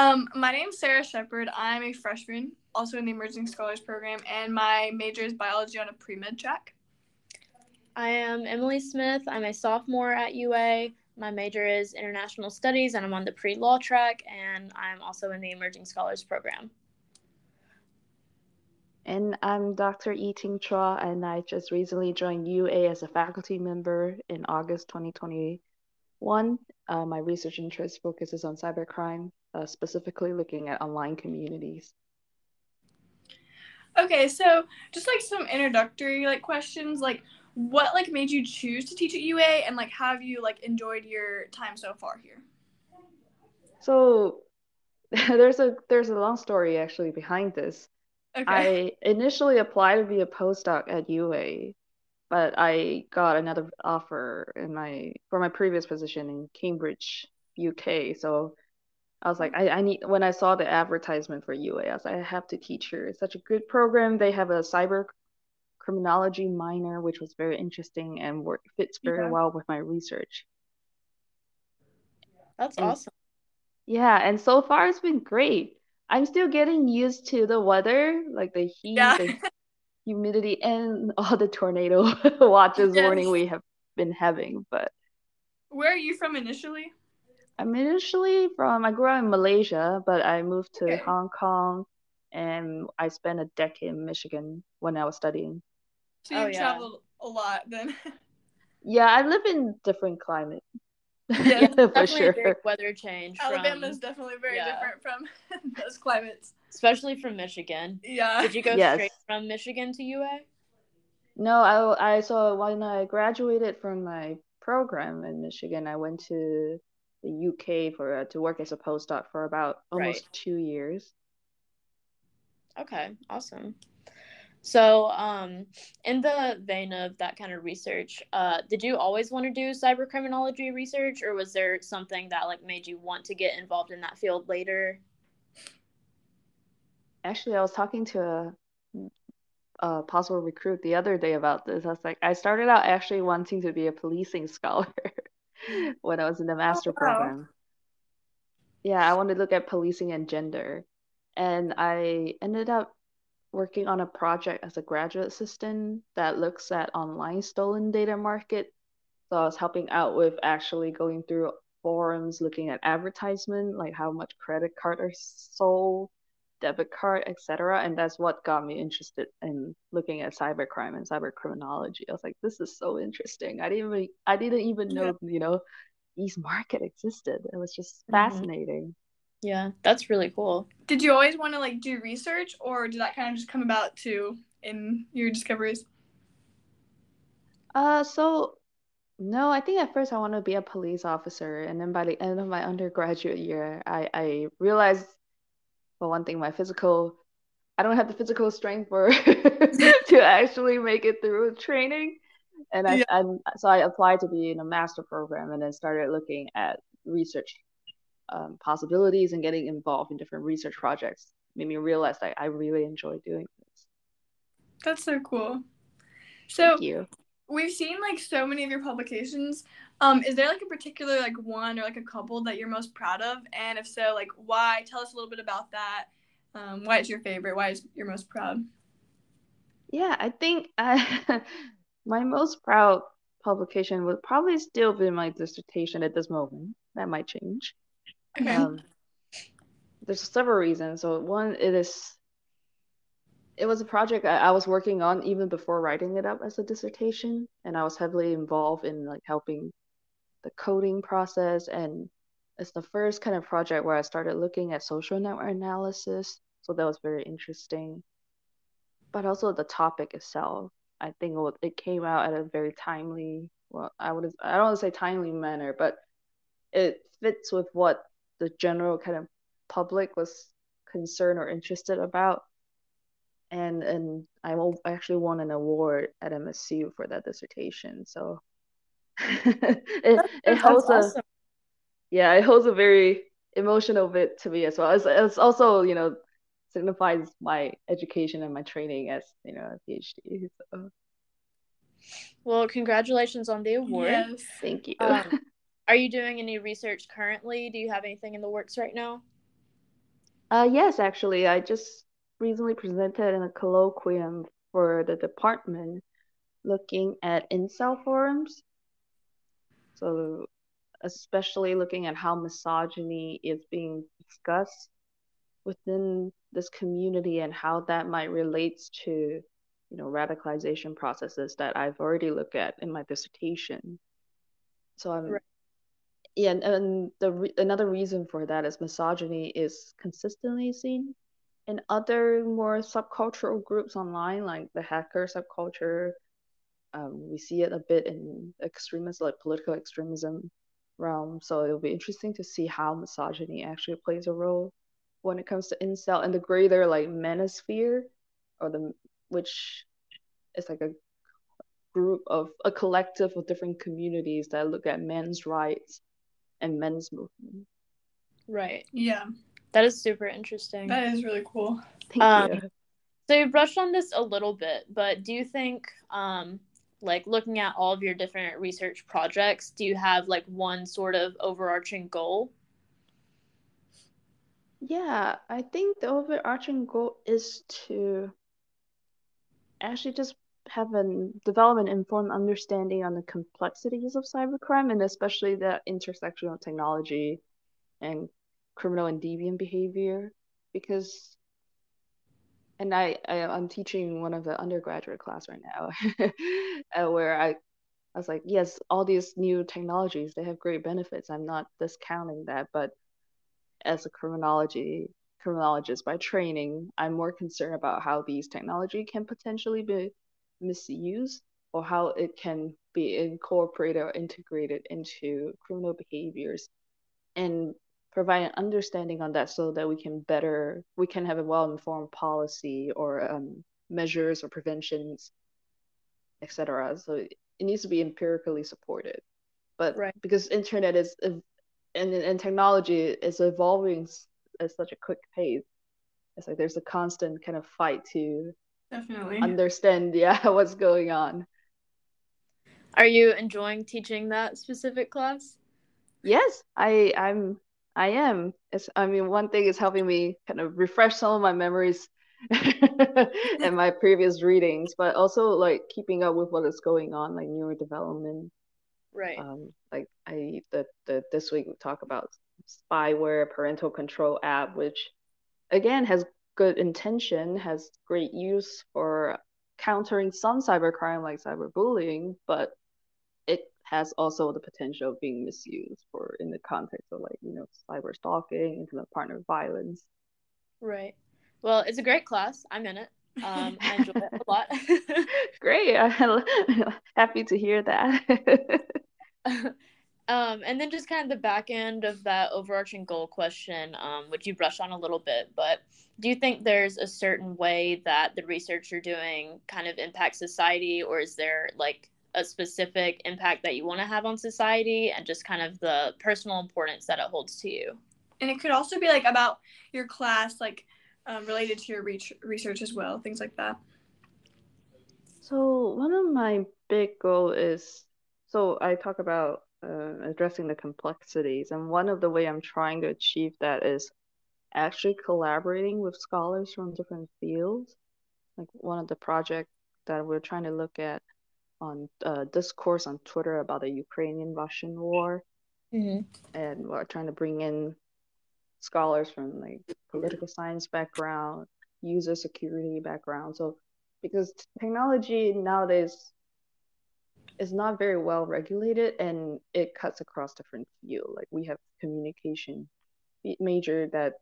Um, my name's Sarah Shepard. I'm a freshman, also in the Emerging Scholars Program, and my major is biology on a pre med track. I am Emily Smith. I'm a sophomore at UA. My major is international studies, and I'm on the pre law track, and I'm also in the Emerging Scholars Program. And I'm Dr. Yi-Ting Chua, and I just recently joined UA as a faculty member in August 2021. Uh, my research interest focuses on cybercrime, uh, specifically looking at online communities. Okay, so just like some introductory like questions, like what like made you choose to teach at UA, and like have you like enjoyed your time so far here? So there's a there's a long story actually behind this. Okay. I initially applied to be a postdoc at UA, but I got another offer in my for my previous position in Cambridge, UK. So I was like, hmm. I, I need when I saw the advertisement for UA, I was like, I have to teach here. It's such a good program. They have a cyber criminology minor, which was very interesting and work, fits very yeah. well with my research. That's and, awesome. Yeah, and so far it's been great. I'm still getting used to the weather, like the heat, yeah. the humidity, and all the tornado watches yes. warning we have been having. But where are you from initially? I'm initially from I grew up in Malaysia, but I moved to okay. Hong Kong, and I spent a decade in Michigan when I was studying. So you oh, traveled yeah. a lot then. yeah, I live in different climate. Yeah, for sure. weather change. Alabama is definitely very yeah. different from those climates, especially from Michigan. Yeah. Did you go yes. straight from Michigan to UA? No, I I so when I graduated from my program in Michigan, I went to the UK for uh, to work as a postdoc for about almost right. two years. Okay, awesome. So, um, in the vein of that kind of research, uh, did you always want to do cyber criminology research, or was there something that like made you want to get involved in that field later? Actually, I was talking to a, a possible recruit the other day about this. I was like, I started out actually wanting to be a policing scholar when I was in the oh, master oh, wow. program. Yeah, I wanted to look at policing and gender, and I ended up working on a project as a graduate assistant that looks at online stolen data market. So I was helping out with actually going through forums, looking at advertisement, like how much credit card are sold, debit card, etc. And that's what got me interested in looking at cybercrime and cyber criminology. I was like, this is so interesting. I didn't even I didn't even know, yeah. you know, these market existed. It was just mm-hmm. fascinating. Yeah, that's really cool. Did you always want to like do research or did that kind of just come about too in your discoveries? Uh so no, I think at first I wanted to be a police officer and then by the end of my undergraduate year I I realized for one thing my physical I don't have the physical strength for to actually make it through training. And I, yeah. I so I applied to be in a master program and then started looking at research um, possibilities and getting involved in different research projects made me realize that I really enjoy doing this. That's so cool. So we've seen like so many of your publications. Um, is there like a particular like one or like a couple that you're most proud of? And if so, like why? Tell us a little bit about that. Um, why it's your favorite? Why is you're most proud? Yeah, I think I, my most proud publication would probably still be my dissertation at this moment. That might change. Okay. Um, there's several reasons. So one, it is it was a project I, I was working on even before writing it up as a dissertation, and I was heavily involved in like helping the coding process and it's the first kind of project where I started looking at social network analysis. So that was very interesting. But also the topic itself, I think it came out at a very timely, well, I would I don't want to say timely manner, but it fits with what the general kind of public was concerned or interested about. And and I actually won an award at MSU for that dissertation. So it, it holds awesome. a yeah, it holds a very emotional bit to me as well. It's, it's also you know signifies my education and my training as you know a PhD. So. Well, congratulations on the award. Yes. Thank you. Um, are you doing any research currently? Do you have anything in the works right now? Uh, yes, actually, I just recently presented in a colloquium for the department looking at incel forums. So, especially looking at how misogyny is being discussed within this community and how that might relate to, you know, radicalization processes that I've already looked at in my dissertation. So I'm right yeah, and, and the re- another reason for that is misogyny is consistently seen in other more subcultural groups online, like the hacker subculture. Um, we see it a bit in extremism, like political extremism realm. So it'll be interesting to see how misogyny actually plays a role when it comes to incel and the greater like manosphere, or the which is like a group of a collective of different communities that look at men's rights and men's movement. Right. Yeah. That is super interesting. That is really cool. Thank um, you. So you brushed on this a little bit, but do you think, um, like looking at all of your different research projects, do you have like one sort of overarching goal? Yeah, I think the overarching goal is to actually just have a develop an informed understanding on the complexities of cybercrime and especially the intersection of technology and criminal and deviant behavior because and I, I am teaching one of the undergraduate class right now uh, where I I was like yes all these new technologies they have great benefits. I'm not discounting that but as a criminology criminologist by training I'm more concerned about how these technology can potentially be misused or how it can be incorporated or integrated into criminal behaviors. And provide an understanding on that so that we can better we can have a well-informed policy or um, measures or preventions etc so it needs to be empirically supported. But right. because internet is and, and technology is evolving at such a quick pace it's like there's a constant kind of fight to definitely. understand yeah what's going on. Are you enjoying teaching that specific class? Yes i i'm i am. It's i mean one thing is helping me kind of refresh some of my memories and my previous readings but also like keeping up with what is going on like neurodevelopment right. Um like i the, the this week we talk about spyware parental control app which again has good intention, has great use for countering some cybercrime like cyberbullying, but it has also the potential of being misused for in the context of like you know cyber stalking, intimate partner violence. Right. Well, it's a great class. I'm in it. Um, I enjoy it a lot. great. I'm happy to hear that. Um, and then just kind of the back end of that overarching goal question, um, which you brushed on a little bit, but do you think there's a certain way that the research you're doing kind of impacts society, or is there like a specific impact that you want to have on society and just kind of the personal importance that it holds to you? And it could also be like about your class, like um, related to your re- research as well, things like that. So one of my big goal is so I talk about uh, addressing the complexities. And one of the way I'm trying to achieve that is actually collaborating with scholars from different fields. Like one of the projects that we're trying to look at on uh, discourse on Twitter about the Ukrainian-Russian war, mm-hmm. and we're trying to bring in scholars from like political science background, user security background. So because technology nowadays is not very well regulated and it cuts across different fields. Like we have communication major that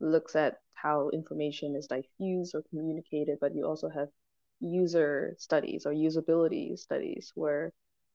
looks at how information is diffused or communicated, but you also have user studies or usability studies where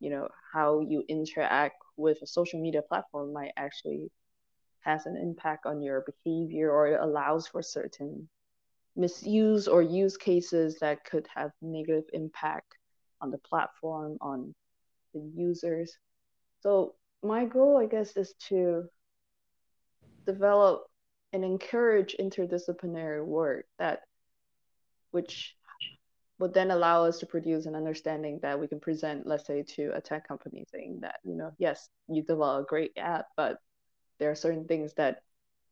you know how you interact with a social media platform might actually has an impact on your behavior or it allows for certain misuse or use cases that could have negative impact on the platform, on the users. So my goal, I guess, is to develop and encourage interdisciplinary work that which would then allow us to produce an understanding that we can present, let's say, to a tech company saying that, you know, yes, you develop a great app, but there are certain things that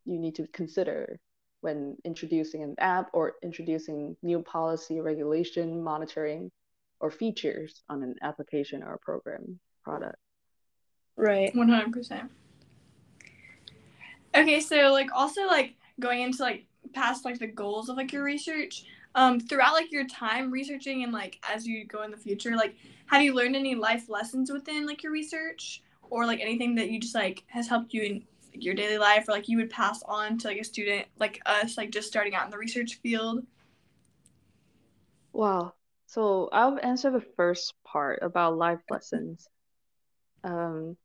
you need to consider when introducing an app or introducing new policy, regulation, monitoring, or features on an application or a program product. Right. 100%. Okay, so like also like going into like past like the goals of like your research, um throughout like your time researching and like as you go in the future, like have you learned any life lessons within like your research or like anything that you just like has helped you in like, your daily life or like you would pass on to like a student like us like just starting out in the research field? Wow. So I'll answer the first part about life lessons. Um,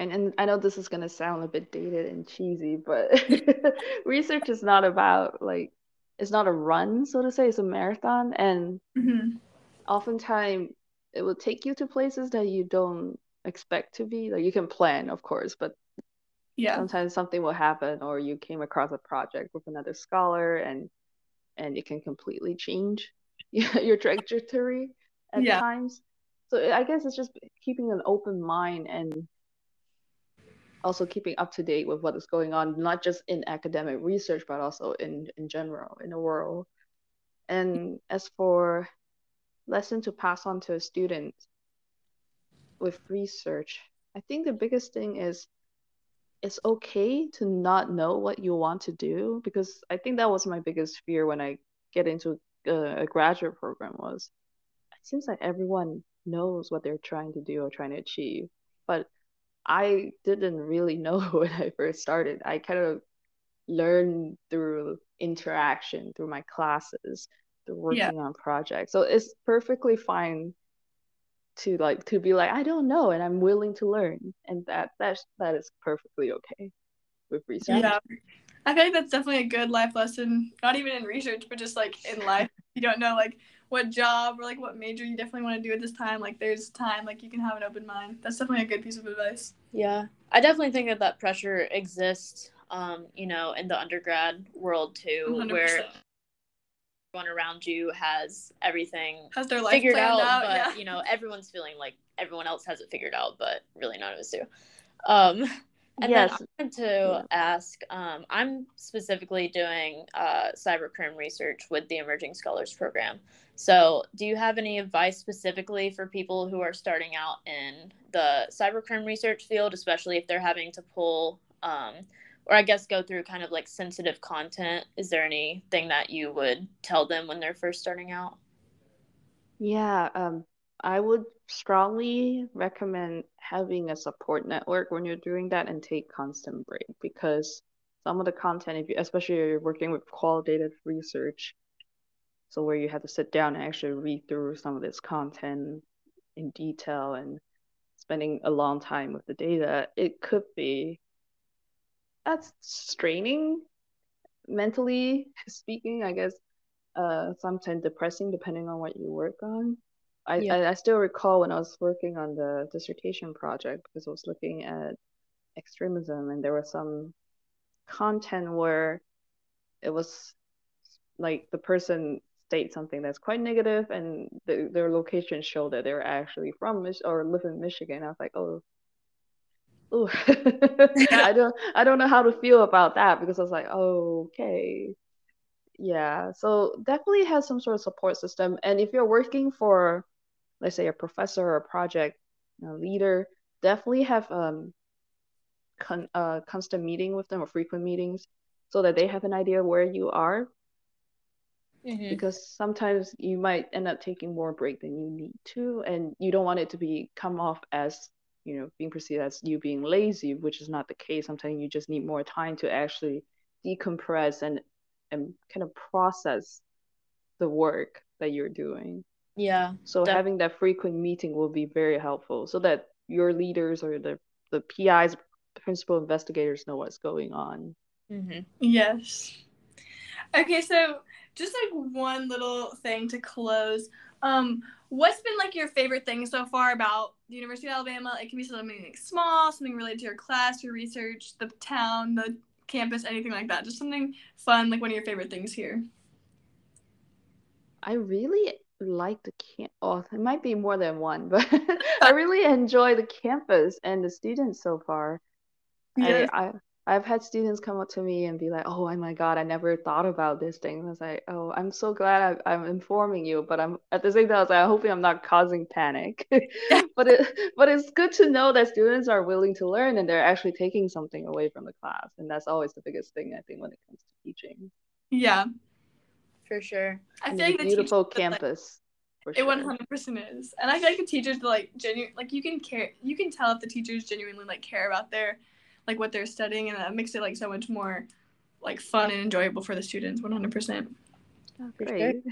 and, and I know this is gonna sound a bit dated and cheesy, but research is not about like it's not a run, so to say, it's a marathon. And mm-hmm. oftentimes it will take you to places that you don't expect to be. Like you can plan, of course, but yeah sometimes something will happen or you came across a project with another scholar and and it can completely change your trajectory at yeah. times so i guess it's just keeping an open mind and also keeping up to date with what is going on not just in academic research but also in in general in the world. And as for lesson to pass on to a student with research i think the biggest thing is it's okay to not know what you want to do because I think that was my biggest fear when I get into a, a graduate program was it seems like everyone knows what they're trying to do or trying to achieve. But I didn't really know when I first started I kind of learned through interaction through my classes through working yeah. on projects so it's perfectly fine to like to be like I don't know and I'm willing to learn and that that's that is perfectly okay with research. Yeah. I feel like that's definitely a good life lesson, not even in research, but just like in life. you don't know like what job or like what major you definitely want to do at this time. Like there's time, like you can have an open mind. That's definitely a good piece of advice. Yeah. I definitely think that that pressure exists, um, you know, in the undergrad world too, 100%. where everyone around you has everything has their life figured out, out, but yeah. you know everyone's feeling like everyone else has it figured out, but really none of us do. Um, and yes. then I wanted to yeah. ask, um, I'm specifically doing uh, cybercrime research with the Emerging Scholars Program. So, do you have any advice specifically for people who are starting out in the cybercrime research field, especially if they're having to pull um, or I guess go through kind of like sensitive content. Is there anything that you would tell them when they're first starting out? Yeah, um, I would strongly recommend having a support network when you're doing that and take constant break because some of the content, if you, especially if you're working with qualitative research, so where you have to sit down and actually read through some of this content in detail and spending a long time with the data, it could be that's straining mentally speaking i guess uh sometimes depressing depending on what you work on I, yeah. I, I still recall when i was working on the dissertation project because i was looking at extremism and there was some content where it was like the person state something that's quite negative and the, their location showed that they were actually from Mich- or live in michigan i was like oh Ooh. I don't I don't know how to feel about that because I was like, oh, okay. Yeah. So definitely has some sort of support system. And if you're working for let's say a professor or a project leader, definitely have um con- uh, constant meeting with them or frequent meetings so that they have an idea where you are. Mm-hmm. Because sometimes you might end up taking more break than you need to, and you don't want it to be come off as you know being perceived as you being lazy which is not the case sometimes you just need more time to actually decompress and and kind of process the work that you're doing yeah so having that frequent meeting will be very helpful so that your leaders or the the pis principal investigators know what's going on mm-hmm. yes okay so just like one little thing to close um what's been like your favorite thing so far about the University of Alabama? It can be something like small, something related to your class, your research, the town, the campus, anything like that. Just something fun, like one of your favorite things here. I really like the camp. Oh, it might be more than one, but I really enjoy the campus and the students so far. Yeah. I, I I've had students come up to me and be like, "Oh my God, I never thought about this thing." And I was like, "Oh, I'm so glad I, am informing you, but I'm at the same time, I was like, I'm hoping I'm not causing panic." but it, but it's good to know that students are willing to learn and they're actually taking something away from the class, and that's always the biggest thing I think when it comes to teaching. Yeah, for sure. I feel like the beautiful campus. Like, it one hundred percent is, and I feel like the teachers like genuine, like you can care, you can tell if the teachers genuinely like care about their like what they're studying and that makes it like so much more like fun and enjoyable for the students 100% Great.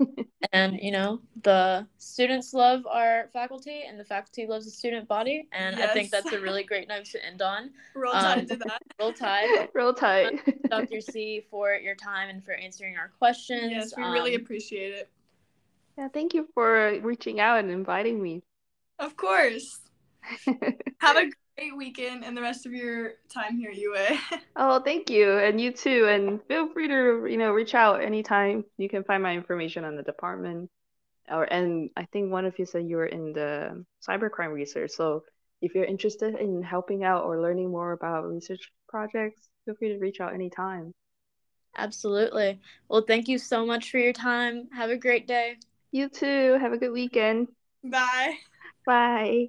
and you know the students love our faculty and the faculty loves the student body and yes. i think that's a really great note to end on. Roll tide um, to that. roll tide. Roll tide. Dr c for your time and for answering our questions. Yes we um, really appreciate it. Yeah thank you for reaching out and inviting me. Of course. Have a great weekend and the rest of your time here at UA. oh, thank you. And you too. And feel free to, you know, reach out anytime. You can find my information on the department. Or and I think one of you said you were in the cybercrime research. So if you're interested in helping out or learning more about research projects, feel free to reach out anytime. Absolutely. Well, thank you so much for your time. Have a great day. You too. Have a good weekend. Bye. Bye.